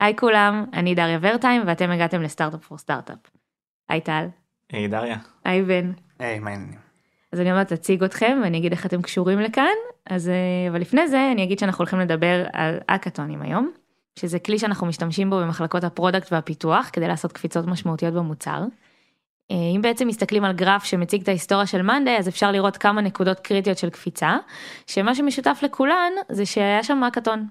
היי כולם, אני דריה ורטהיים ואתם הגעתם ל Startup for Startup. היי טל. היי דריה. היי בן. היי, מה העניינים? אז אני אומנם אציג אתכם ואני אגיד איך אתם קשורים לכאן, אז אה, אבל לפני זה אני אגיד שאנחנו הולכים לדבר על האקתונים היום, שזה כלי שאנחנו משתמשים בו במחלקות ה product והפיתוח כדי לעשות קפיצות משמעותיות במוצר. אה, אם בעצם מסתכלים על גרף שמציג את ההיסטוריה של מאנדיי אז אפשר לראות כמה נקודות קריטיות של קפיצה, שמה שמשותף לכולן זה שהיה שם האקתון.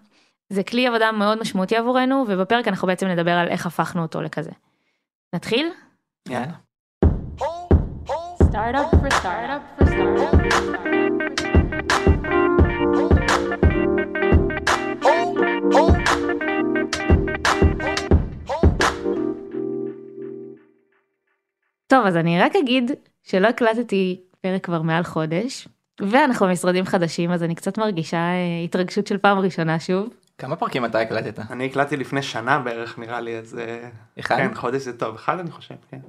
זה כלי עבודה מאוד משמעותי עבורנו ובפרק אנחנו בעצם נדבר על איך הפכנו אותו לכזה. נתחיל? יאללה. Startup for startup for startup. טוב אז אני רק אגיד שלא הקלטתי פרק כבר מעל חודש ואנחנו במשרדים חדשים אז אני קצת מרגישה אה, התרגשות של פעם ראשונה שוב. כמה פרקים אתה הקלטת? אני הקלטתי לפני שנה בערך נראה לי, אז... אה, אחד? כן, חודש זה טוב, אחד אני חושב, כן.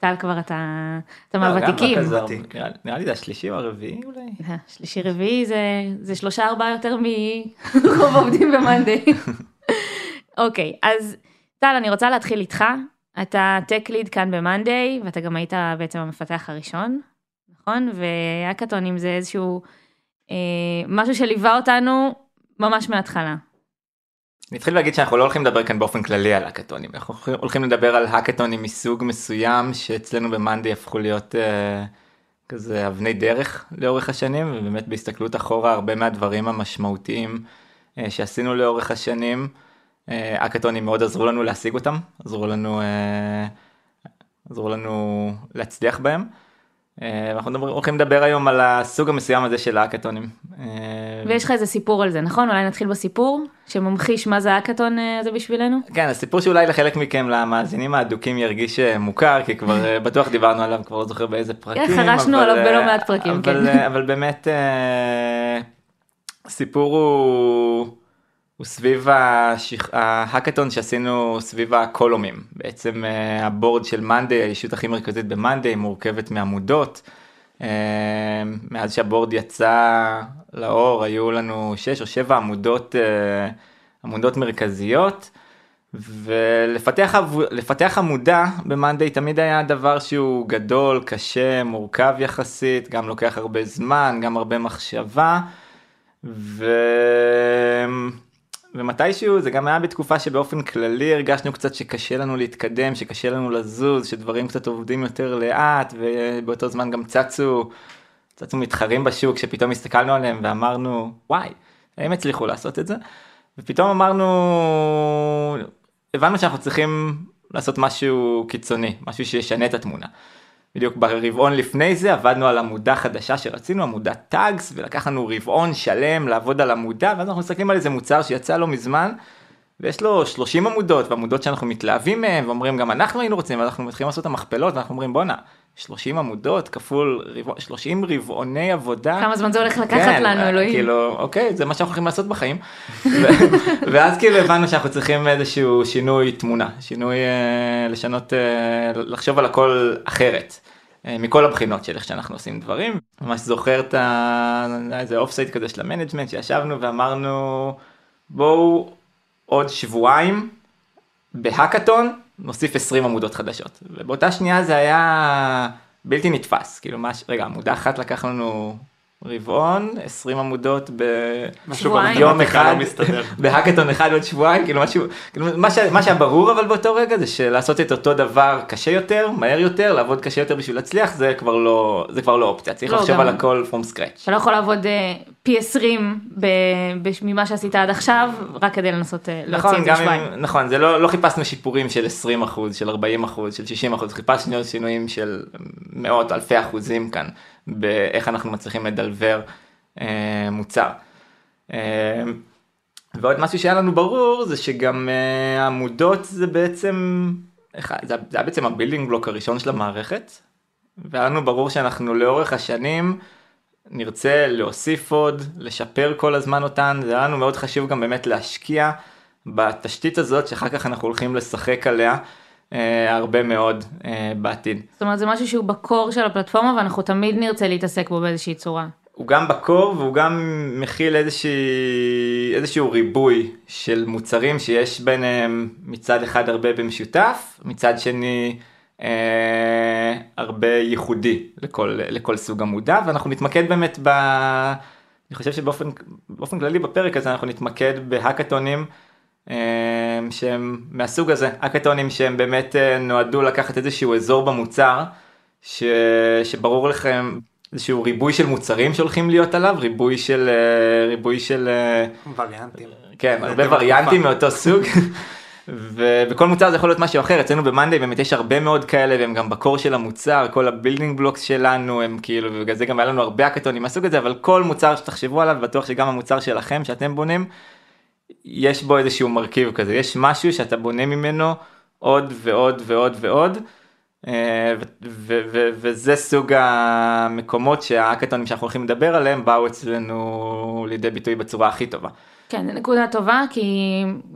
טל כבר אתה, אתה לא, לא מהוותיקים. ותיק. נראה- לי זה השלישי או הרביעי אולי. אה, שלישי רביעי זה זה שלושה ארבעה יותר מרוב העובדים במאנדיי. אוקיי אז טל אני רוצה להתחיל איתך אתה טק ליד כאן במאנדיי ואתה גם היית בעצם המפתח הראשון נכון והאקתונים זה איזשהו אה, משהו שליווה אותנו ממש מההתחלה. אני אתחיל להגיד שאנחנו לא הולכים לדבר כאן באופן כללי על האקתונים, אנחנו הולכים לדבר על האקתונים מסוג מסוים שאצלנו במאנדי הפכו להיות אה, כזה אבני דרך לאורך השנים ובאמת בהסתכלות אחורה הרבה מהדברים המשמעותיים אה, שעשינו לאורך השנים, אה, האקתונים מאוד עזרו לנו להשיג אותם, עזרו לנו, אה, עזרו לנו להצליח בהם. אה, ואנחנו מדבר, הולכים לדבר היום על הסוג המסוים הזה של האקתונים. אה, ויש לך איזה סיפור על זה נכון אולי נתחיל בסיפור שממחיש מה זה האקתון אה, הזה בשבילנו. כן, הסיפור שאולי לחלק מכם, למאזינים האדוקים ירגיש מוכר, כי כבר בטוח דיברנו עליו, כבר לא זוכר באיזה פרקים. כן, חרשנו אבל, עליו בלא מעט פרקים, כן. אבל באמת, הסיפור הוא, הוא סביב השיח- ההאקתון שעשינו סביב הקולומים. בעצם אה, הבורד של מאנדיי, הישות הכי מרכזית במאנדיי, מורכבת מעמודות. אה, מאז שהבורד יצא לאור היו לנו 6 או 7 עמודות, אה, עמודות מרכזיות. ולפתח עמודה במאנדיי תמיד היה דבר שהוא גדול, קשה, מורכב יחסית, גם לוקח הרבה זמן, גם הרבה מחשבה. ו... ומתישהו זה גם היה בתקופה שבאופן כללי הרגשנו קצת שקשה לנו להתקדם, שקשה לנו לזוז, שדברים קצת עובדים יותר לאט, ובאותו זמן גם צצו, צצו מתחרים בשוק שפתאום הסתכלנו עליהם ואמרנו וואי, הם הצליחו לעשות את זה. ופתאום אמרנו, הבנו שאנחנו צריכים לעשות משהו קיצוני, משהו שישנה את התמונה. בדיוק ברבעון לפני זה עבדנו על עמודה חדשה שרצינו, עמודת טאגס, ולקח לנו רבעון שלם לעבוד על עמודה, ואז אנחנו מסתכלים על איזה מוצר שיצא לא מזמן, ויש לו 30 עמודות, ועמודות שאנחנו מתלהבים מהן, ואומרים גם אנחנו היינו רוצים, ואנחנו מתחילים לעשות את המכפלות, ואנחנו אומרים בואנה, 30 עמודות כפול רבע, 30 רבעוני עבודה. כמה זמן זה הולך לקחת כן, לנו אלוהים. כאילו, אוקיי, זה מה שאנחנו הולכים לעשות בחיים. ואז כאילו הבנו שאנחנו צריכים איזשהו שינוי תמונה, שינוי אה, לשנות, אה, לחשוב על הכל אחרת. אה, מכל הבחינות של איך שאנחנו עושים דברים. ממש זוכר את ה... איזה offsite כזה של ה management שישבנו ואמרנו בואו עוד שבועיים בהאקתון נוסיף 20 עמודות חדשות. ובאותה שנייה זה היה בלתי נתפס, כאילו מה, רגע עמודה אחת לקח לנו רבעון, 20 עמודות ב... משהו שבועיים. גם במתמטיקה אחד לא מסתדר. בהאקתון אחד עוד שבועיים כאילו משהו כאילו מה, ש... מה שהיה ברור אבל באותו רגע זה שלעשות את אותו דבר קשה יותר מהר יותר לעבוד קשה יותר בשביל להצליח זה כבר לא זה כבר לא אופציה צריך לא, לחשוב גם- על הכל from scratch. אתה לא יכול לעבוד אה, פי 20 ב- בש- ממה שעשית עד עכשיו רק כדי לנסות אה, להוציא נכון את זה. אם נכון זה לא לא חיפשנו שיפורים של 20 אחוז של 40 אחוז של 60 אחוז חיפשנו שינויים של מאות אלפי אחוזים כאן באיך אנחנו מצליחים לדלוור אה, מוצר. אה, ועוד משהו שהיה לנו ברור זה שגם אה, העמודות זה בעצם אחד, זה, זה היה בעצם ה building block הראשון של המערכת. והיה לנו ברור שאנחנו לאורך השנים נרצה להוסיף עוד, לשפר כל הזמן אותן, זה היה לנו מאוד חשוב גם באמת להשקיע בתשתית הזאת שאחר כך אנחנו הולכים לשחק עליה הרבה מאוד אה, בעתיד. זאת אומרת זה משהו שהוא בקור של הפלטפורמה ואנחנו תמיד נרצה להתעסק בו באיזושהי צורה. הוא גם בקור והוא גם מכיל איזושהי, איזשהו ריבוי של מוצרים שיש ביניהם מצד אחד הרבה במשותף, מצד שני אה, הרבה ייחודי לכל, לכל סוג עמודה ואנחנו נתמקד באמת ב... אני חושב שבאופן כללי בפרק הזה אנחנו נתמקד בהאקתונים אה, שהם מהסוג הזה, האקתונים שהם באמת אה, נועדו לקחת איזשהו אזור במוצר ש... שברור לכם איזשהו ריבוי של מוצרים שהולכים להיות עליו, ריבוי של, אה, ריבוי של, אה, וריאנטים. כן, הרבה וריאנטים מאותו סוג. ובכל מוצר זה יכול להיות משהו אחר, אצלנו במאנדיי באמת יש הרבה מאוד כאלה והם גם ב core של המוצר, כל ה building blocks שלנו הם כאילו, ובגלל זה גם היה לנו הרבה האקתונים מהסוג הזה, אבל כל מוצר שתחשבו עליו, בטוח שגם המוצר שלכם שאתם בונים, יש בו איזשהו מרכיב כזה, יש משהו שאתה בונה ממנו עוד ועוד ועוד ועוד. אה, וזה סוג המקומות שהאקתונים שאנחנו הולכים לדבר עליהם באו אצלנו לידי ביטוי בצורה הכי טובה. כן, זו נקודה טובה, כי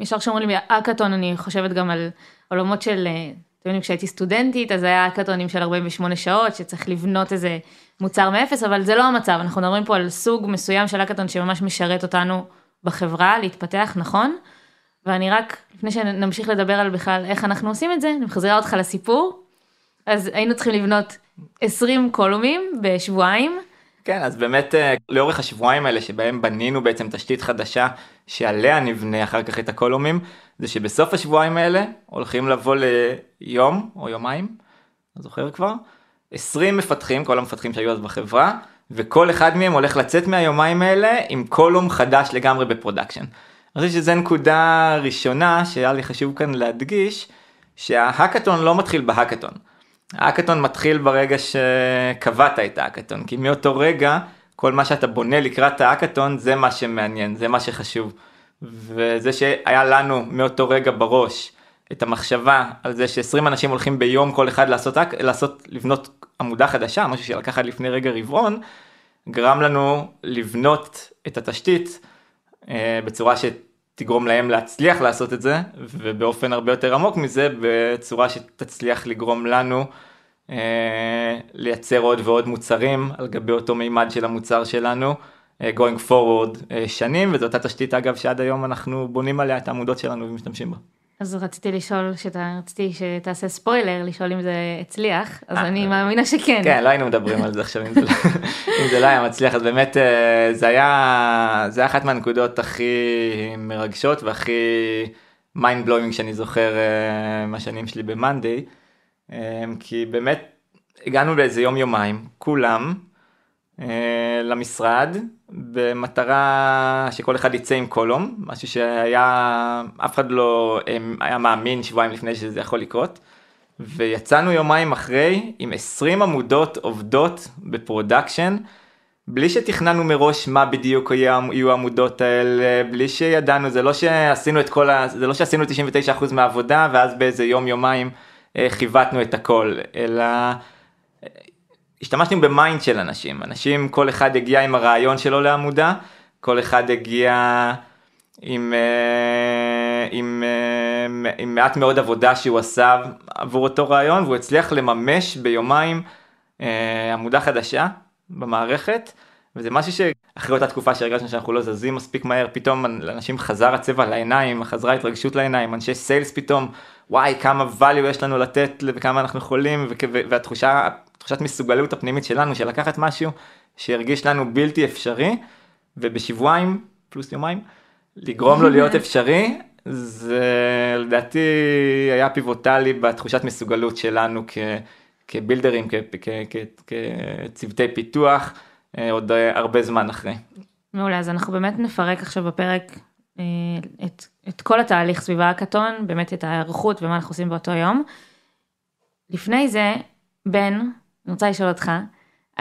ישר כשאומרים לי אקתון, אני חושבת גם על עולמות של, אה, אתם יודעים, כשהייתי סטודנטית, אז היה אקתונים של 48 שעות, שצריך לבנות איזה מוצר מאפס, אבל זה לא המצב, אנחנו מדברים פה על סוג מסוים של אקתון שממש משרת אותנו בחברה, להתפתח, נכון? ואני רק, לפני שנמשיך לדבר על בכלל איך אנחנו עושים את זה, אני מחזירה אותך לסיפור. אז היינו צריכים לבנות 20 קולומים בשבועיים. כן, אז באמת אה, לאורך השבועיים האלה שבהם בנינו בעצם תשתית חדשה שעליה נבנה אחר כך את ה columnים, זה שבסוף השבועיים האלה הולכים לבוא ליום או יומיים, לא זוכר כבר, 20 מפתחים, כל המפתחים שהיו אז בחברה, וכל אחד מהם הולך לצאת מהיומיים האלה עם column חדש לגמרי ב production. אני חושב שזו נקודה ראשונה שהיה לי חשוב כאן להדגיש, שההאקתון לא מתחיל בהאקתון. האקתון מתחיל ברגע שקבעת את האקתון, כי מאותו רגע כל מה שאתה בונה לקראת האקתון זה מה שמעניין, זה מה שחשוב. וזה שהיה לנו מאותו רגע בראש את המחשבה על זה ש-20 אנשים הולכים ביום כל אחד לעשות, לעשות לבנות עמודה חדשה, משהו שלקח עד לפני רגע רבעון, גרם לנו לבנות את התשתית אה, בצורה ש... תגרום להם להצליח לעשות את זה, ובאופן הרבה יותר עמוק מזה, בצורה שתצליח לגרום לנו אה, לייצר עוד ועוד מוצרים על גבי אותו מימד של המוצר שלנו, אה, going forward אה, שנים, וזו אותה תשתית אגב שעד היום אנחנו בונים עליה את העמודות שלנו ומשתמשים בה. אז רציתי לשאול, שאתה, רציתי שתעשה ספוילר, לשאול אם זה הצליח, אז אני מאמינה שכן. כן, לא היינו מדברים על זה עכשיו, אם זה, לא, אם זה לא היה מצליח, אז באמת זה היה, זה היה אחת מהנקודות הכי מרגשות והכי mind blowing שאני זוכר מהשנים שלי במאנדיי, כי באמת הגענו לאיזה יום יומיים, כולם, למשרד, במטרה שכל אחד יצא עם column, משהו שהיה, אף אחד לא היה מאמין שבועיים לפני שזה יכול לקרות. ויצאנו יומיים אחרי עם 20 עמודות עובדות ב production, בלי שתכננו מראש מה בדיוק יהיו העמודות האלה, בלי שידענו, זה לא שעשינו את כל ה... זה לא שעשינו 99% מהעבודה ואז באיזה יום יומיים אה, חיווטנו את הכל, אלא השתמשנו ב mind של אנשים, אנשים כל אחד הגיע עם הרעיון שלו לעמודה, כל אחד הגיע עם, אה, עם, עם, אה, עם מעט מאוד עבודה שהוא עשה עבור אותו רעיון והוא הצליח לממש ביומיים אה, עמודה חדשה במערכת. וזה משהו שאחרי אותה תקופה שהרגשנו שאנחנו לא זזים מספיק מהר פתאום לאנשים חזר הצבע לעיניים חזרה התרגשות לעיניים אנשי sales פתאום וואי כמה value יש לנו לתת וכמה אנחנו יכולים והתחושה תחושת מסוגלות הפנימית שלנו של לקחת משהו שהרגיש לנו בלתי אפשרי ובשבועיים פלוס יומיים לגרום לו להיות אפשרי זה לדעתי היה פיבוטלי בתחושת מסוגלות שלנו כ, כבילדרים כ, כ, כ, כצוותי פיתוח אה, עוד הרבה זמן אחרי. מעולה אז אנחנו באמת נפרק עכשיו בפרק אה, את, את כל התהליך סביב האקתון באמת את ההיערכות ומה אנחנו עושים באותו יום. לפני זה בן אני רוצה לשאול אותך,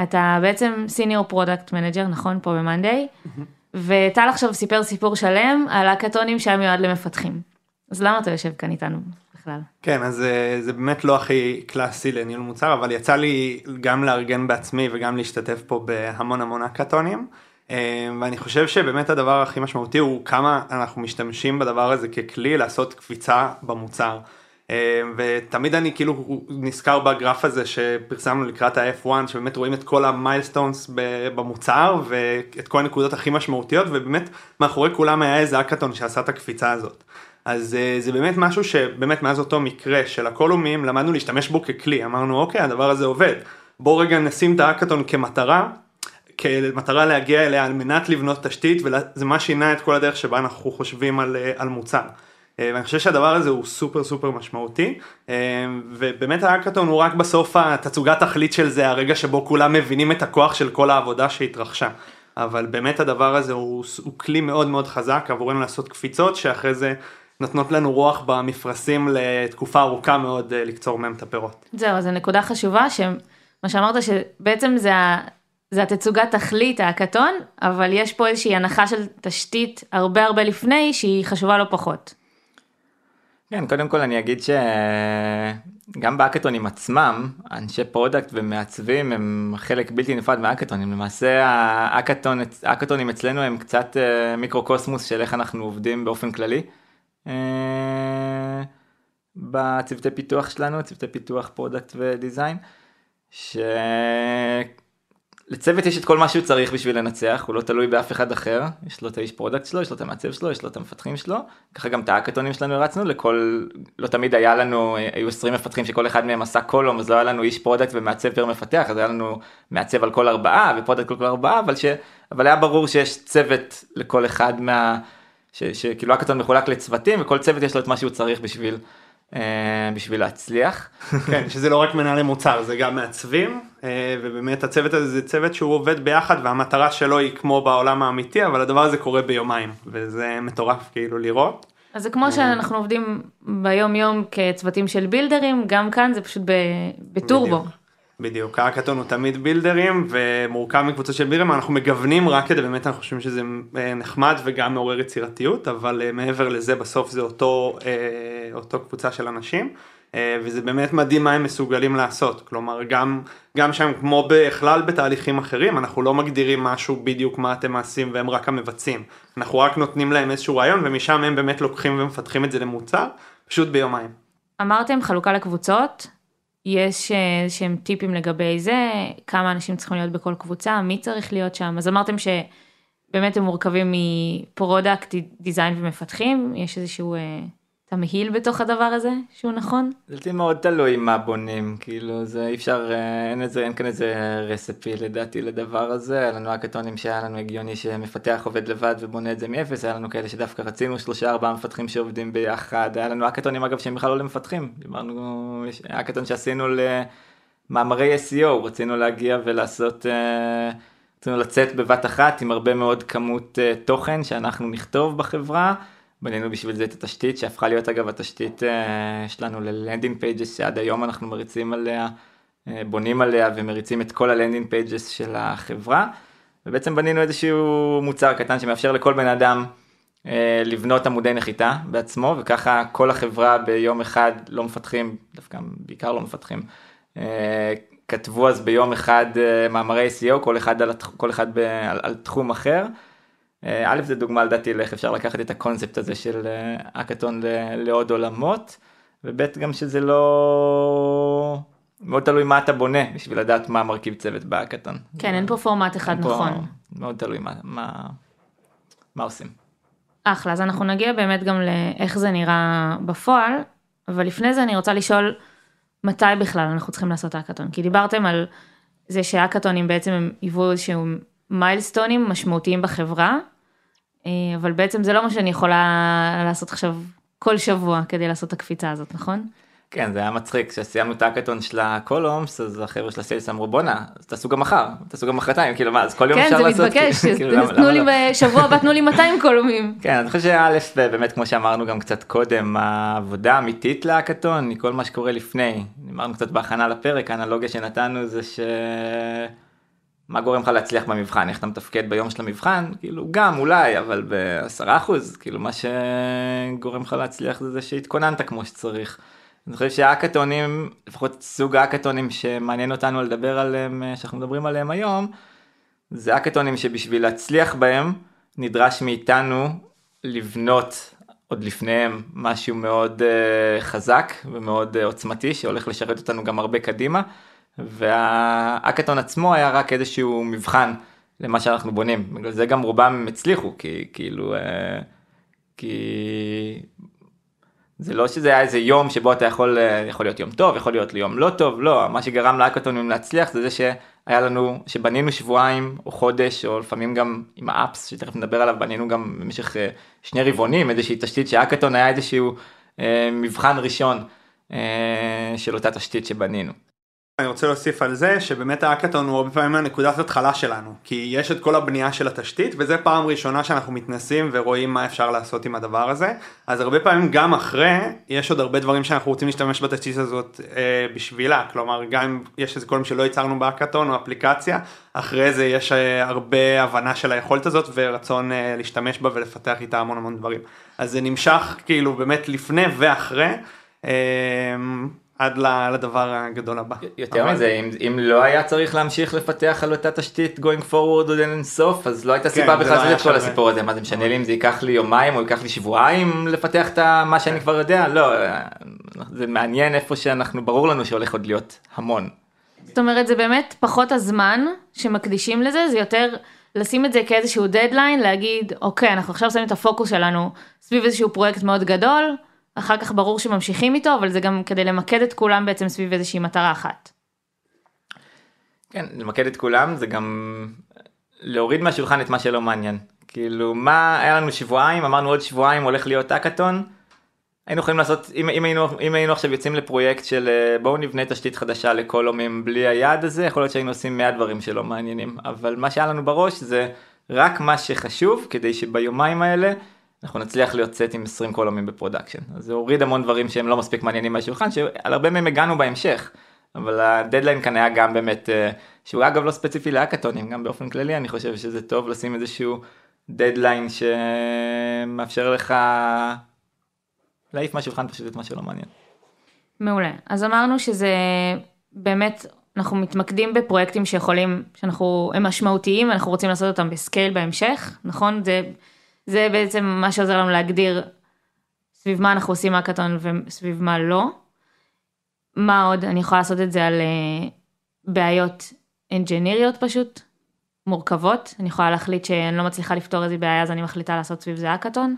אתה בעצם senior product manager, נכון? פה במאנדיי, וטל עכשיו סיפר סיפור שלם על האקתונים שהיה מיועד למפתחים. אז למה אתה יושב כאן איתנו בכלל? כן, אז אה, זה באמת לא הכי קלאסי לניהול מוצר, אבל יצא לי גם לארגן בעצמי וגם להשתתף פה בהמון המון האקתונים. אה, ואני חושב שבאמת הדבר הכי משמעותי הוא כמה אנחנו משתמשים בדבר הזה ככלי לעשות קפיצה במוצר. אה, ותמיד אני כאילו נזכר בגרף הזה שפרסמנו לקראת ה-F1 שבאמת רואים את כל המיילסטונס במוצר ואת כל הנקודות הכי משמעותיות ובאמת מאחורי כולם היה איזה אקאטון שעשה את הקפיצה הזאת. אז אה, זה באמת משהו שבאמת מאז אותו מקרה של הקולומים למדנו להשתמש בו ככלי אמרנו אוקיי הדבר הזה עובד בוא רגע נשים את האקאטון כמטרה כמטרה להגיע אליה על מנת לבנות תשתית וזה מה שינה את כל הדרך שבה אנחנו חושבים על, אה, על מוצר. אה, ואני חושב שהדבר הזה הוא סופר סופר משמעותי אה, ובאמת האקאטון הוא רק בסוף התצוגת תכלית של זה הרגע שבו כולם מבינים את הכוח של כל העבודה שהתרחשה. אבל באמת הדבר הזה הוא, הוא כלי מאוד מאוד חזק עבורנו לעשות קפיצות שאחרי זה נותנות לנו רוח במפרשים לתקופה ארוכה מאוד לקצור מהם את הפירות. זהו, זו נקודה חשובה שמה שאמרת שבעצם זה זה התצוגת תכלית ההאקתון, אבל יש פה איזושהי הנחה של תשתית הרבה הרבה לפני שהיא חשובה לא פחות. כן, קודם כל אני אגיד שגם בהאקתונים עצמם, אנשי product ומעצבים הם חלק בלתי נפרד מהאקתונים. למעשה האקתונים אצלנו הם קצת אה, מיקרוקוסמוס של איך אנחנו עובדים באופן כללי. אה, בצוותי פיתוח שלנו, צוותי פיתוח product ו design. ש... לצוות יש את כל מה שהוא צריך בשביל לנצח, הוא לא תלוי באף אחד אחר, יש לו את האיש product שלו, יש לו את המעצב שלו, יש לו את המפתחים שלו, ככה גם את האקתונים שלנו הרצנו לכל, לא תמיד היה לנו, היו 20 מפתחים שכל אחד מהם עשה column, אז לא היה לנו איש product ומעצב per מפתח, אז היה לנו מעצב על כל ארבעה ו product על כל ארבעה, אבל, ש, אבל היה ברור שיש צוות לכל אחד מה, שכאילו האקתון מחולק לצוותים וכל צוות יש לו את מה שהוא צריך בשביל אה, בשביל להצליח. כן, שזה לא רק מנהלי מוצר, זה גם מעצבים, אה, ובאמת הצוות הזה זה צוות שהוא עובד ביחד והמטרה שלו היא כמו בעולם האמיתי, אבל הדבר הזה קורה ביומיים, וזה מטורף כאילו לראות. אז זה כמו אה, שאנחנו עובדים ביום יום כצוותים של בילדרים, גם כאן זה פשוט בטורבו. בדיוק. בדיוק, האקתון הוא תמיד בילדרים ומורכב מקבוצות של בילדרים, אנחנו מגוונים רק כדי באמת אנחנו חושבים שזה אה, נחמד וגם מעורר יצירתיות, אבל אה, מעבר לזה בסוף זה אותו, אה, אותו קבוצה של אנשים. וזה באמת מדהים מה הם מסוגלים לעשות, כלומר גם, גם שם כמו בכלל בתהליכים אחרים, אנחנו לא מגדירים משהו בדיוק מה אתם מעשים והם רק המבצעים, אנחנו רק נותנים להם איזשהו רעיון ומשם הם באמת לוקחים ומפתחים את זה למוצר, פשוט ביומיים. אמרתם חלוקה לקבוצות, יש אה, איזשהם טיפים לגבי זה, כמה אנשים צריכים להיות בכל קבוצה, מי צריך להיות שם, אז אמרתם שבאמת הם מורכבים מ product, design ומפתחים, יש איזשהו אה, תמהיל בתוך הדבר הזה שהוא נכון? לדעתי מאוד תלוי מה בונים, כאילו זה אי אפשר, אה, אין, איזה, אין כאן איזה recipe לדעתי לדבר הזה, היה לנו האקתונים שהיה לנו הגיוני שמפתח עובד לבד ובונה את זה מאפס, היה לנו כאלה שדווקא רצינו שלושה ארבעה מפתחים שעובדים ביחד, היה לנו האקתונים אגב שהם בכלל לא למפתחים, דיברנו, האקתון שעשינו למאמרי SEO, רצינו להגיע ולעשות, אה, רצינו לצאת בבת אחת עם הרבה מאוד כמות אה, תוכן שאנחנו נכתוב בחברה. בנינו בשביל זה את התשתית שהפכה להיות אגב התשתית אה, שלנו ל landing pages שעד היום אנחנו מריצים עליה, אה, בונים עליה ומריצים את כל ה landing pages של החברה ובעצם בנינו איזשהו מוצר קטן שמאפשר לכל בן אדם אה, לבנות עמודי נחיתה בעצמו וככה כל החברה ביום אחד לא מפתחים, דווקא בעיקר לא מפתחים, uh, כתבו אז ביום אחד uh, מאמרי SEO כל אחד על, כל אחד על, על תחום אחר. אה, א' זה דוגמה לדעתי לאיך אפשר לקחת את הקונספט הזה של אקתון אה, לעוד עולמות, וב' גם שזה לא... מאוד תלוי מה אתה בונה בשביל לדעת מה מרכיב צוות באקתון. כן, אין פה פורמט אחד נכון. מאוד תלוי מה, מה, מה עושים. אחלה, אז אנחנו נגיע באמת גם לאיך זה נראה בפועל, אבל לפני זה אני רוצה לשאול מתי בכלל אנחנו צריכים לעשות האקתון, כי דיברתם על זה שהאקתונים בעצם הם היוו איזשהו מיילסטונים משמעותיים בחברה, אבל בעצם זה לא מה שאני יכולה לעשות עכשיו כל שבוע כדי לעשות את הקפיצה הזאת, נכון? כן, זה היה מצחיק, כשסיימנו את האקתון של הקולומס, אז החבר'ה של הסיילס אמרו בואנה, תעשו גם מחר, תעשו גם מחרתיים, כאילו מה, אז כל יום כן, אפשר לעשות. כן, זה מתבקש, כאילו, תנו לי לא? בשבוע הבא, תנו לי 200 קולומים. כן, אני חושב שא', באמת כמו שאמרנו גם קצת קודם, העבודה האמיתית להאקתון היא כל מה שקורה לפני. אמרנו קצת בהכנה לפרק, האנלוגיה שנתנו זה ש... מה גורם לך להצליח במבחן, איך אתה מתפקד ביום של המבחן, כאילו גם אולי, אבל בעשרה אחוז, כאילו מה שגורם לך להצליח זה זה שהתכוננת כמו שצריך. אני חושב שהאקתונים, לפחות סוג האקתונים שמעניין אותנו לדבר עליהם, שאנחנו מדברים עליהם היום, זה האקתונים שבשביל להצליח בהם, נדרש מאיתנו לבנות עוד לפניהם משהו מאוד uh, חזק ומאוד uh, עוצמתי שהולך לשרת אותנו גם הרבה קדימה והאקתון עצמו היה רק איזשהו מבחן למה שאנחנו בונים בגלל זה גם רובם הצליחו כי כאילו uh, כי זה לא שזה היה איזה יום שבו אתה יכול יכול להיות יום טוב יכול להיות יום לא טוב לא מה שגרם לאקתונים להצליח זה זה שהיה לנו שבנינו שבועיים או חודש או לפעמים גם עם האפס שתכף נדבר עליו בנינו גם במשך שני רבעונים איזושהי תשתית שהאקתון היה איזשהו אה, מבחן ראשון אה, של אותה תשתית שבנינו. אני רוצה להוסיף על זה שבאמת האקתון הוא הרבה פעמים הנקודת התחלה שלנו כי יש את כל הבנייה של התשתית וזה פעם ראשונה שאנחנו מתנסים ורואים מה אפשר לעשות עם הדבר הזה. אז הרבה פעמים גם אחרי יש עוד הרבה דברים שאנחנו רוצים להשתמש בתשתית הזאת אה, בשבילה. כלומר גם אם יש איזה קודם שלא ייצרנו באקתון או אפליקציה אחרי זה יש אה, הרבה הבנה של היכולת הזאת ורצון אה, להשתמש בה ולפתח איתה המון המון דברים. אז זה נמשך כאילו באמת לפני ואחרי. אה, עד לדבר הגדול הבא. יותר מזה, אם, אם לא היה צריך להמשיך לפתח על אותה תשתית going forward עוד אין סוף, אז לא הייתה כן, סיבה בכלל לעשות את כל הסיפור הזה, מה זה משנה לי אם זה ייקח לי יומיים או ייקח לי שבועיים לפתח את מה שאני כבר יודע, לא, זה מעניין איפה שאנחנו, ברור לנו שהולך עוד להיות המון. זאת אומרת זה באמת פחות הזמן שמקדישים לזה, זה יותר לשים את זה כאיזשהו דדליין, להגיד אוקיי אנחנו עכשיו שמים את הפוקוס שלנו סביב איזשהו פרויקט מאוד גדול. אחר כך ברור שממשיכים איתו, אבל זה גם כדי למקד את כולם בעצם סביב איזושהי מטרה אחת. כן, למקד את כולם זה גם להוריד מהשולחן את מה שלא מעניין. כאילו, מה, היה לנו שבועיים, אמרנו עוד שבועיים הולך להיות אקאטון. היינו יכולים לעשות, אם, אם, היינו, אם היינו עכשיו יוצאים לפרויקט של אה, בואו נבנה תשתית חדשה לקולומים בלי היעד הזה, יכול להיות שהיינו עושים 100 דברים שלא מעניינים. אבל מה שהיה לנו בראש זה רק מה שחשוב, כדי שביומיים האלה אנחנו נצליח להיות סט עם 20 columns ב production. אז זה הוריד המון דברים שהם לא מספיק מעניינים מהשולחן, שעל הרבה מהם הגענו בהמשך. אבל הדדליין כאן היה גם באמת, אה, שהוא אגב לא ספציפי להאקתונים, גם באופן כללי אני חושב שזה טוב לשים איזשהו דדליין שמאפשר לך להעיף מהשולחן פשוט את מה שלא מעניין. מעולה. אז אמרנו שזה באמת, אנחנו מתמקדים בפרויקטים שיכולים, שאנחנו, הם משמעותיים, אנחנו רוצים לעשות אותם בסקייל בהמשך, נכון? זה... זה בעצם מה שעוזר לנו להגדיר סביב מה אנחנו עושים האקתון וסביב מה לא. מה עוד? אני יכולה לעשות את זה על uh, בעיות אנג'יניריות פשוט, מורכבות. אני יכולה להחליט שאני לא מצליחה לפתור איזה בעיה אז אני מחליטה לעשות סביב זה האקתון.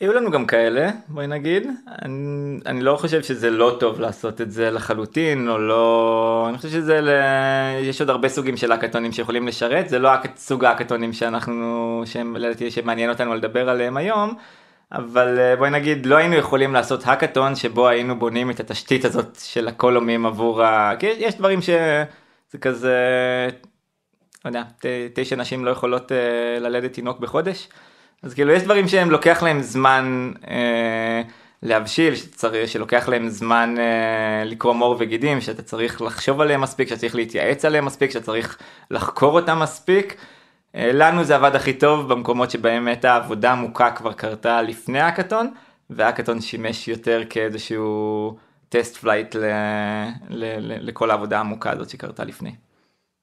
היו לנו גם כאלה בואי נגיד אני, אני לא חושב שזה לא טוב לעשות את זה לחלוטין או לא אני חושב שזה ל... יש עוד הרבה סוגים של האקתונים שיכולים לשרת זה לא סוג האקתונים שאנחנו שהם, שמעניין אותנו לדבר עליהם היום אבל אה, בואי נגיד לא היינו יכולים לעשות האקתון שבו היינו בונים את התשתית הזאת של הקולומים עבור ה... כי יש דברים שזה כזה לא יודע תשע נשים לא יכולות אה, ללדת תינוק בחודש. אז כאילו יש דברים שהם לוקח להם זמן אה, להבשיל, שצריך, שלוקח להם זמן אה, לקרום עור וגידים, שאתה צריך לחשוב עליהם מספיק, שאתה צריך להתייעץ עליהם מספיק, שאתה צריך לחקור אותם מספיק. אה, לנו זה עבד הכי טוב במקומות שבהם באמת העבודה עמוקה כבר קרתה לפני האקתון, והאקתון שימש יותר כאיזשהו test flight ל, ל, ל, לכל העבודה העמוקה הזאת שקרתה לפני.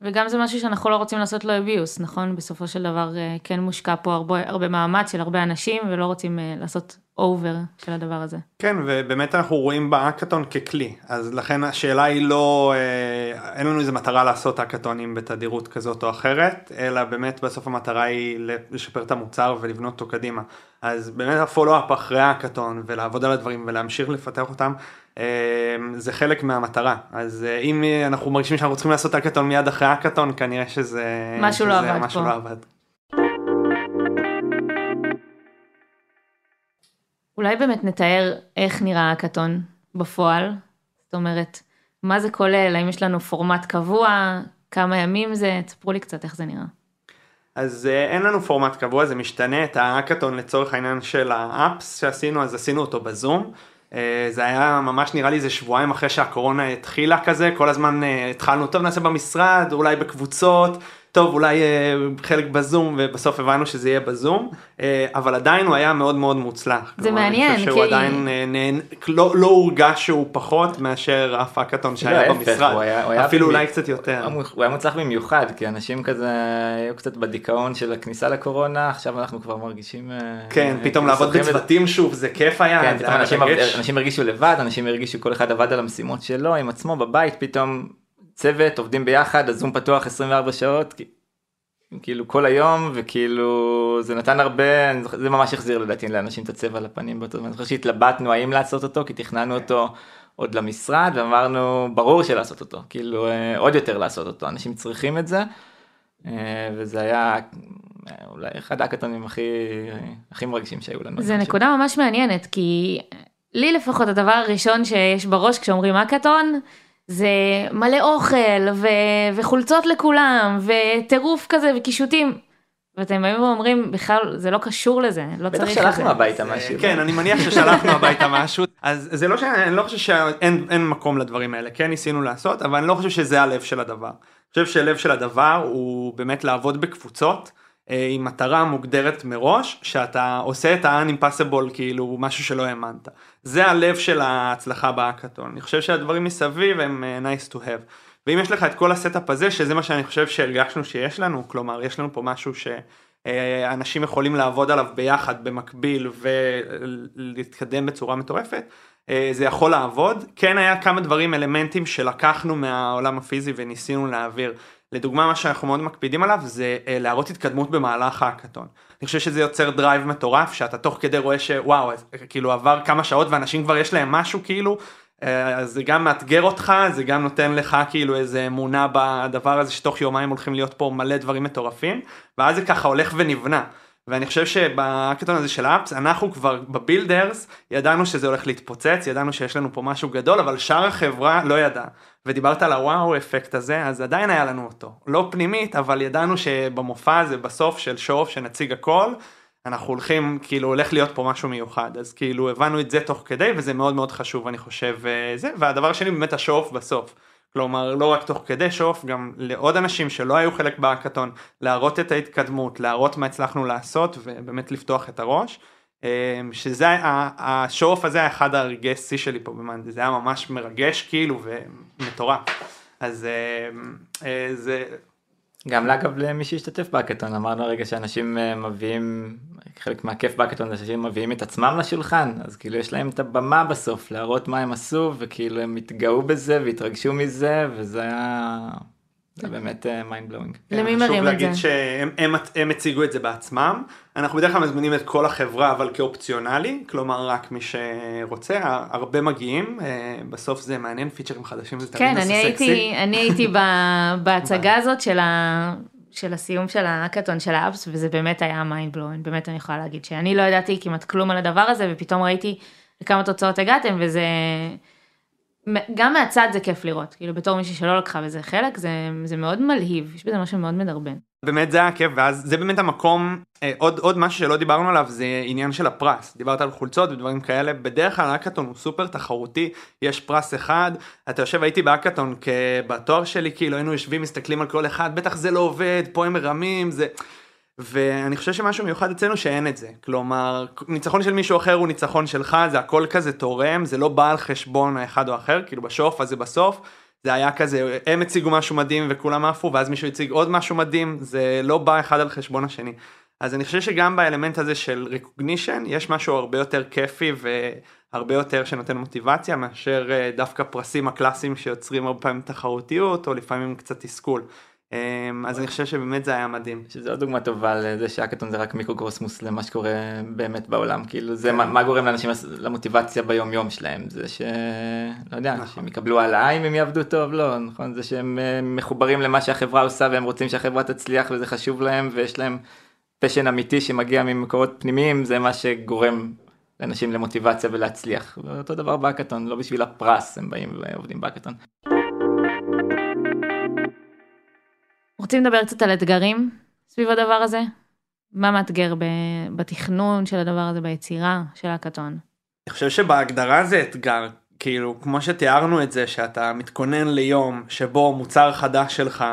וגם זה משהו שאנחנו לא רוצים לעשות לו abuse, נכון? בסופו של דבר אה, כן מושקע פה הרבה, הרבה מאמץ של הרבה אנשים ולא רוצים אה, לעשות over של הדבר הזה. כן, ובאמת אנחנו רואים באקתון ככלי, אז לכן השאלה היא לא, אה, אין לנו איזה מטרה לעשות אקתונים בתדירות כזאת או אחרת, אלא באמת בסוף המטרה היא לשפר את המוצר ולבנות אותו קדימה. אז באמת הפולו-אפ אחרי האקתון ולעבוד על הדברים ולהמשיך לפתח אותם. אמ, זה חלק מהמטרה אז אה, אם אנחנו מרגישים שאנחנו צריכים לעשות אקתון מיד אחרי אקתון כנראה שזה משהו לא עבד משהו פה. לא עבד. אולי באמת נתאר איך נראה אקתון בפועל זאת אומרת מה זה כולל האם יש לנו פורמט קבוע כמה ימים זה תספרו לי קצת איך זה נראה. אז אה, אין לנו פורמט קבוע זה משתנה את האקתון לצורך העניין של האפס שעשינו אז עשינו אותו בזום. אה, זה היה ממש נראה לי איזה שבועיים אחרי שהקורונה התחילה כזה, כל הזמן אה, התחלנו, טוב נעשה במשרד, אולי בקבוצות, טוב אולי אה, חלק בזום ובסוף הבנו שזה יהיה בזום אה, אבל עדיין הוא היה מאוד מאוד מוצלח. זה כלומר, אני מעניין, חושב שהוא כי- עדיין אה, נהן, לא, לא הורגש שהוא פחות מאשר אף האקתון שהיה להפך, במשרד הוא היה- הוא היה אפילו במי- אולי קצת יותר. הוא היה מוצלח במיוחד כי אנשים כזה היו קצת בדיכאון של הכניסה לקורונה עכשיו אנחנו כבר מרגישים אה, כן אה, פתאום כאילו לעבוד בצוותים שוב זה כיף היה. כן, זה פתאום היה אנשים. אנשים הרגישו לבד, אנשים הרגישו כל אחד עבד על המשימות שלו עם עצמו בבית, פתאום צוות עובדים ביחד, הזום פתוח 24 שעות, כאילו כל היום, וכאילו זה נתן הרבה, זה ממש החזיר לדעתי לאנשים את הצבע על הפנים באותו זמן, אני זוכר שהתלבטנו האם לעשות אותו, כי תכננו אותו עוד למשרד, ואמרנו ברור שלעשות אותו, כאילו אה, עוד יותר לעשות אותו, אנשים צריכים את זה, אה, וזה היה אה, אולי אחד האקתונים הכי, הכי מרגשים שהיו לנו. זה חושב. נקודה ממש מעניינת כי לי לפחות הדבר הראשון שיש בראש כשאומרים האקתון זה מלא אוכל ו... וחולצות לכולם וטירוף כזה וקישוטים. ואתם באים ואומרים בכלל זה לא קשור לזה לא בטח צריך את זה. שלחנו הביתה משהו. כן אני מניח ששלחנו הביתה משהו אז זה לא שאני לא חושב שאין אין מקום לדברים האלה כן ניסינו לעשות אבל אני לא חושב שזה הלב של הדבר. אני חושב שהלב של הדבר הוא באמת לעבוד בקבוצות עם מטרה מוגדרת מראש שאתה עושה את ה-unimpossible כאילו משהו שלא האמנת. זה הלב של ההצלחה בהאקתון אני חושב שהדברים מסביב הם אה, nice to have. ואם יש לך את כל ה setup הזה שזה מה שאני חושב שהרגשנו שיש לנו כלומר יש לנו פה משהו ש... אה, יכולים לעבוד עליו ביחד במקביל ולהתקדם בצורה מטורפת אה, זה יכול לעבוד כן היה כמה דברים אלמנטים שלקחנו מהעולם הפיזי וניסינו להעביר לדוגמה מה שאנחנו מאוד מקפידים עליו זה אה, להראות התקדמות במהלך האקתון. אני חושב שזה יוצר drive מטורף שאתה תוך כדי רואה שוואו אז, כאילו עבר כמה שעות ואנשים כבר יש להם משהו כאילו אה, אז זה גם מאתגר אותך זה גם נותן לך כאילו איזה אמונה בדבר הזה שתוך יומיים הולכים להיות פה מלא דברים מטורפים ואז זה ככה הולך ונבנה. ואני חושב שבהאקתון הזה של ה apps אנחנו כבר ב builders ידענו שזה הולך להתפוצץ ידענו שיש לנו פה משהו גדול אבל שאר החברה לא ידע ודיברת על ה wow effect הזה אז עדיין היה לנו אותו. לא פנימית אבל ידענו שבמופע הזה בסוף של show שנציג הכל אנחנו הולכים כאילו הולך להיות פה משהו מיוחד. אז כאילו הבנו את זה תוך כדי וזה מאוד מאוד חשוב אני חושב אה, זה. והדבר השני באמת השואוף בסוף. כלומר לא רק תוך כדי שואוף גם לעוד אנשים שלא היו חלק בהאקתון להראות את ההתקדמות להראות מה הצלחנו לעשות ובאמת לפתוח את הראש. אה, שזה ה- השואוף הזה היה אחד הרגעי שיא שלי פה במאנדי זה היה ממש מרגש כאילו ומטורף. אז אה, אה, זה גם אגב למי שהשתתף בהאקתון אמרנו הרגע שאנשים אה, מביאים חלק מהכיף בהאקתון זה שאנשים מביאים את עצמם לשולחן אז כאילו יש להם את הבמה בסוף להראות מה הם עשו וכאילו הם התגאו בזה והתרגשו מזה וזה היה זה באמת mind blowing. למי כן, מרים חשוב את להגיד זה? שהם הם, הם הציגו את זה בעצמם. אנחנו בדרך כלל מזמינים את כל החברה אבל כאופציונלי, כלומר רק מי שרוצה, הרבה מגיעים, אה, בסוף זה מעניין, פיצ'רים חדשים זה תמיד כן, נושא אני סקסי. הייתי, אני הייתי בהצגה הזאת של, ה, של הסיום של ההאקתון של ה apps, וזה באמת היה mind blowing, באמת אני יכולה להגיד שאני לא ידעתי כמעט כלום על הדבר הזה, ופתאום ראיתי לכמה תוצאות הגעתם, וזה... גם מהצד זה כיף לראות, כאילו בתור מישהי שלא לקחה בזה חלק, זה, זה מאוד מלהיב, יש בזה משהו מאוד מדרבן. באמת זה היה כיף ואז זה באמת המקום אה, עוד עוד משהו שלא דיברנו עליו זה עניין של הפרס דיברת על חולצות ודברים כאלה בדרך כלל האקתון הוא סופר תחרותי יש פרס אחד אתה יושב הייתי באקתון בתואר שלי כאילו היינו יושבים מסתכלים על כל אחד בטח זה לא עובד פה הם מרמים זה. ואני חושב שמשהו מיוחד אצלנו שאין את זה כלומר ניצחון של מישהו אחר הוא ניצחון שלך זה הכל כזה תורם זה לא בא על חשבון האחד או האחר כאילו בשוף הזה בסוף זה היה כזה הם הציגו משהו מדהים וכולם עפו ואז מישהו הציג עוד משהו מדהים זה לא בא אחד על חשבון השני. אז אני חושב שגם באלמנט הזה של recognition יש משהו הרבה יותר כיפי והרבה יותר שנותן מוטיבציה מאשר אה, דווקא פרסים הקלאסיים שיוצרים הרבה פעמים תחרותיות או לפעמים קצת תסכול. אמ, אז אני חושב שבאמת זה היה מדהים. שזה עוד דוגמה טובה לזה שהאקתון זה רק מיקרוקוסמוס למה שקורה באמת בעולם כאילו זה מה, מה גורם לאנשים למוטיבציה ביום יום שלהם זה ש... לא יודע נכון. שהם יקבלו העלאה אם הם יעבדו טוב לא נכון זה שהם אה, מחוברים למה שהחברה עושה והם רוצים שהחברה תצליח וזה חשוב להם ויש להם פשן אמיתי שמגיע ממקורות פנימיים זה מה שגורם לאנשים למוטיבציה ולהצליח ואותו דבר בהאקתון לא בשביל הפרס הם באים ועובדים בהאקתון. רוצים לדבר קצת על אתגרים סביב הדבר הזה? מה מאתגר בתכנון של הדבר הזה, ביצירה של ההאקתון? אני חושב שבהגדרה זה אתגר כאילו כמו שתיארנו את זה שאתה מתכונן ליום שבו מוצר חדש שלך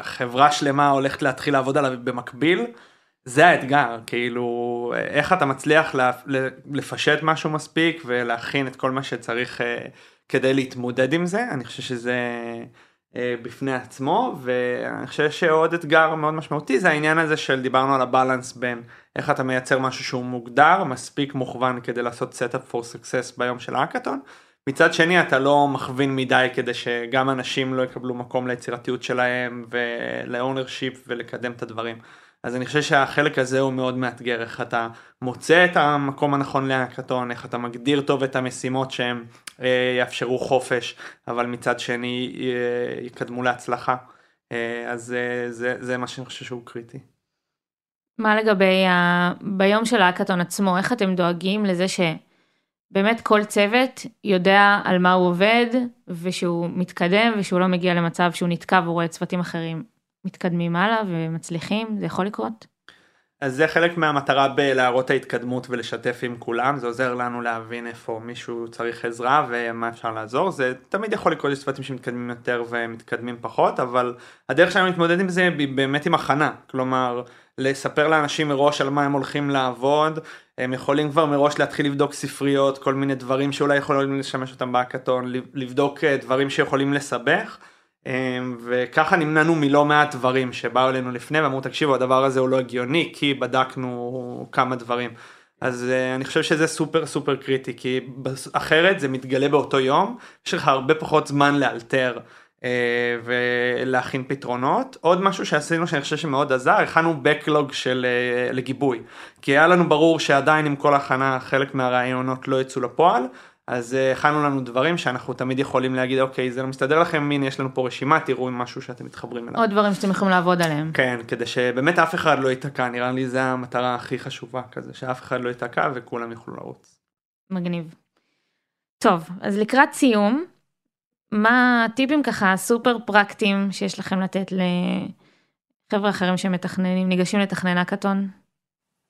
חברה שלמה הולכת להתחיל לעבוד עליו במקביל זה האתגר כאילו איך אתה מצליח לפשט משהו מספיק ולהכין את כל מה שצריך אה, כדי להתמודד עם זה אני חושב שזה בפני עצמו ואני חושב שעוד אתגר מאוד משמעותי זה העניין הזה של דיברנו על ה balance בין איך אתה מייצר משהו שהוא מוגדר מספיק מוכוון כדי לעשות setup for success ביום של האקתון. מצד שני אתה לא מכווין מדי כדי שגם אנשים לא יקבלו מקום ליצירתיות שלהם ול ownership ולקדם את הדברים. אז אני חושב שהחלק הזה הוא מאוד מאתגר איך אתה מוצא את המקום הנכון להאקתון איך אתה מגדיר טוב את המשימות אה, יאפשרו חופש אבל מצד שני אה, יקדמו להצלחה אה, אז אה, זה, זה מה שאני חושב שהוא קריטי. מה לגבי ה... ביום של האקתון עצמו איך אתם דואגים לזה שבאמת כל צוות יודע על מה הוא עובד ושהוא מתקדם ושהוא לא מגיע למצב שהוא נתקע ורואה צוותים אחרים מתקדמים הלאה ומצליחים זה יכול לקרות. אז זה חלק מהמטרה בלהראות ההתקדמות ולשתף עם כולם. זה עוזר לנו להבין איפה מישהו צריך עזרה ומה אפשר לעזור. זה תמיד יכול לקרות יש צוותים שמתקדמים יותר ומתקדמים פחות אבל הדרך שלנו להתמודד עם זה היא באמת עם הכנה. כלומר לספר לאנשים מראש על מה הם הולכים לעבוד. הם יכולים כבר מראש להתחיל לבדוק ספריות כל מיני דברים שאולי יכולים לשמש אותם בהקאטון לבדוק אה, דברים שיכולים לסבך. אמ, וככה נמנענו מלא מעט דברים שבאו אלינו לפני ואמרו תקשיבו הדבר הזה הוא לא הגיוני כי בדקנו כמה דברים. אז uh, אני חושב שזה סופר סופר קריטי כי אחרת זה מתגלה באותו יום יש לך הרבה פחות זמן לאלתר uh, ולהכין פתרונות עוד משהו שעשינו שאני חושב שמאוד עזר הכנו backlog של uh, לגיבוי כי היה לנו ברור שעדיין עם כל הכנה חלק מהרעיונות לא יצאו לפועל אז אה, הכנו לנו דברים שאנחנו תמיד יכולים להגיד אוקיי זה לא מסתדר לכם הנה יש לנו פה רשימה תראו עם משהו שאתם מתחברים אליו. עוד דברים שאתם יכולים לעבוד עליהם. כן כדי שבאמת אף אחד לא ייתקע נראה לי זה המטרה הכי חשובה כזה שאף אחד לא ייתקע וכולם יוכלו לרוץ. מגניב. טוב אז לקראת סיום מה הטיפים ככה סופר פרקטיים שיש לכם לתת לחבר'ה אחרים שמתכננים ניגשים לתכנן הקטון.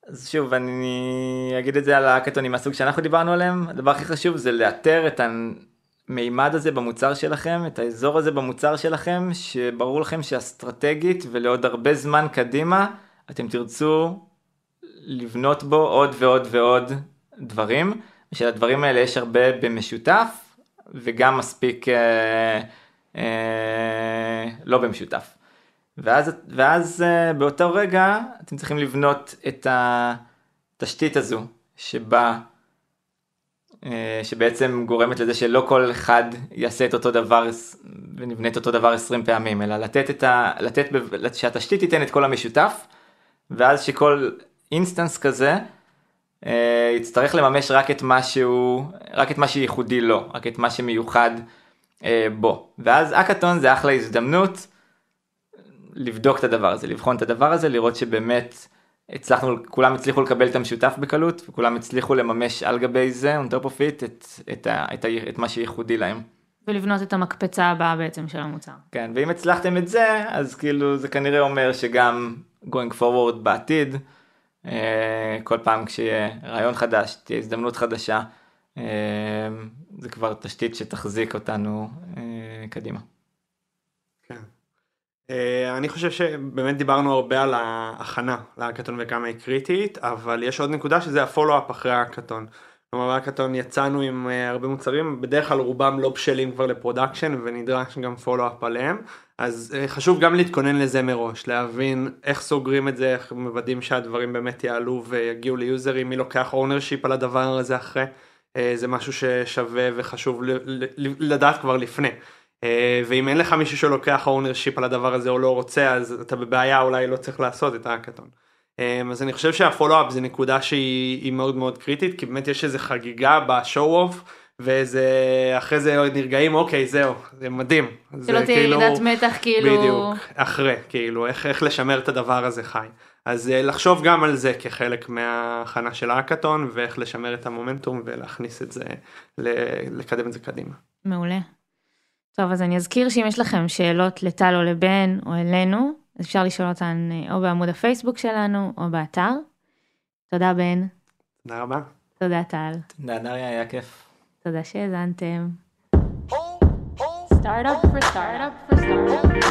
אז שוב אני אגיד את זה על האקתונים מהסוג שאנחנו דיברנו עליהם הדבר הכי חשוב זה לאתר את המימד הזה במוצר שלכם את האזור הזה במוצר שלכם שברור לכם שאסטרטגית ולעוד הרבה זמן קדימה אתם תרצו לבנות בו עוד ועוד ועוד דברים ושלדברים האלה יש הרבה במשותף וגם מספיק אה, אה, לא במשותף. ואז, ואז uh, באותו רגע אתם צריכים לבנות את התשתית הזו שבה, uh, שבעצם גורמת לזה שלא כל אחד יעשה את אותו דבר ונבנה את אותו דבר 20 פעמים, אלא לתת את ה... לתת, שהתשתית תיתן את כל המשותף, ואז שכל instance כזה אה, יצטרך לממש רק את מה שהוא, רק את מה שייחודי לו, רק את מה שמיוחד uh, בו. ואז האקתון זה אחלה הזדמנות. לבדוק את הדבר הזה, לבחון את הדבר הזה, לראות שבאמת הצלחנו, כולם הצליחו לקבל את המשותף בקלות, וכולם הצליחו לממש על גבי זה, on top of it, את, את, ה, את, ה, את מה שייחודי להם. ולבנות את המקפצה הבאה בעצם של המוצר. כן, ואם הצלחתם את זה, אז כאילו זה כנראה אומר שגם going forward בעתיד, אה, כל פעם כשיהיה רעיון חדש, תהיה הזדמנות חדשה, אה, זה כבר תשתית שתחזיק אותנו אה, קדימה. אה, אני חושב שבאמת דיברנו הרבה על ההכנה להאקתון וכמה היא קריטית, אבל יש עוד נקודה שזה הפולו-אפ אחרי ההאקתון. כלומר בהאקתון יצאנו עם אה, הרבה מוצרים, בדרך כלל רובם לא בשלים כבר ל production ונדרש גם follow-up עליהם, אז אה, חשוב גם להתכונן לזה מראש, להבין איך סוגרים את זה, איך מוודאים שהדברים באמת יעלו ויגיעו ליוזרים, מי לוקח ownership על הדבר הזה אחרי, זה משהו ששווה וחשוב לדעת כבר לפני. אה, ואם אין לך מישהו שלוקח ownership על הדבר הזה או לא רוצה אז אתה בבעיה אולי לא צריך לעשות את האקתון. אה, אז אני חושב שהפולו-אפ זה נקודה שהיא מאוד מאוד קריטית כי באמת יש איזה חגיגה בשואו אוף וזה אחרי זה נרגעים אוקיי זהו זה מדהים. שלא תהיה כאילו, ירידת מתח כאילו. בדיוק אחרי כאילו איך, איך לשמר את הדבר הזה חי. אז אה, לחשוב גם על זה כחלק מההכנה של האקתון ואיך לשמר את המומנטום ולהכניס את זה לקדם את זה קדימה. מעולה. טוב, אז אני אזכיר שאם יש לכם שאלות לטל או לבן או אלינו, אז אפשר לשאול אותן אה, או בעמוד הפייסבוק שלנו או באתר. תודה בן. תודה רבה. תודה טל. תודה דריה, היה כיף. תודה שהאזנתם. Startup for startup for startup.